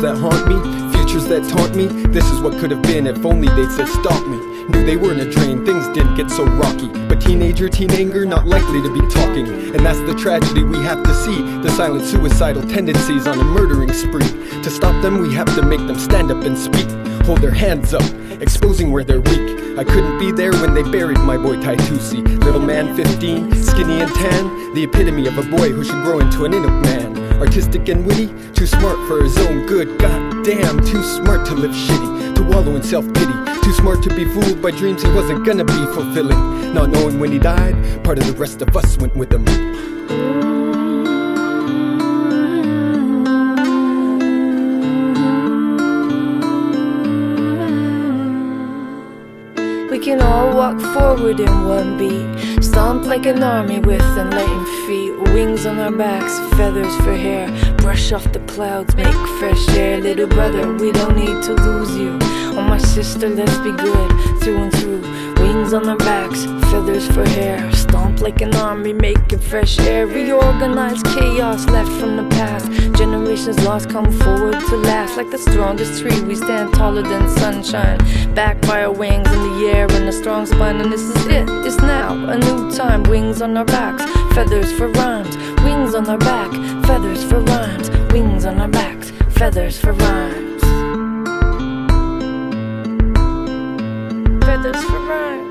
That haunt me, futures that taunt me. This is what could have been if only they'd said stop me. Knew they weren't a drain, things didn't get so rocky. But teenager, teen anger, not likely to be talking. And that's the tragedy we have to see. The silent suicidal tendencies on a murdering spree. To stop them, we have to make them stand up and speak. Hold their hands up, exposing where they're weak. I couldn't be there when they buried my boy Taitusi. Little man 15, skinny and tan, the epitome of a boy who should grow into an Inuk man. Artistic and witty, too smart for his own good. God damn, too smart to live shitty, to wallow in self pity. Too smart to be fooled by dreams he wasn't gonna be fulfilling. Not knowing when he died, part of the rest of us went with him. Can all walk forward in one beat. Stomp like an army with enlightened feet. Wings on our backs, feathers for hair. Brush off the clouds, make fresh air. Little brother, we don't need to lose you. Oh, my sister, let's be good through and through. Wings on our backs, feathers for hair. Stomp like an army, making fresh air. Reorganize chaos left from the past. Generations lost come forward to last. Like the strongest tree, we stand taller than sunshine. Back by our wings in the and a strong spine. And this is it, it's now a new time. Wings on our backs, feathers for rhymes. Wings on our back, feathers for rhymes. Wings on our backs, feathers for rhymes. Feathers for rhymes.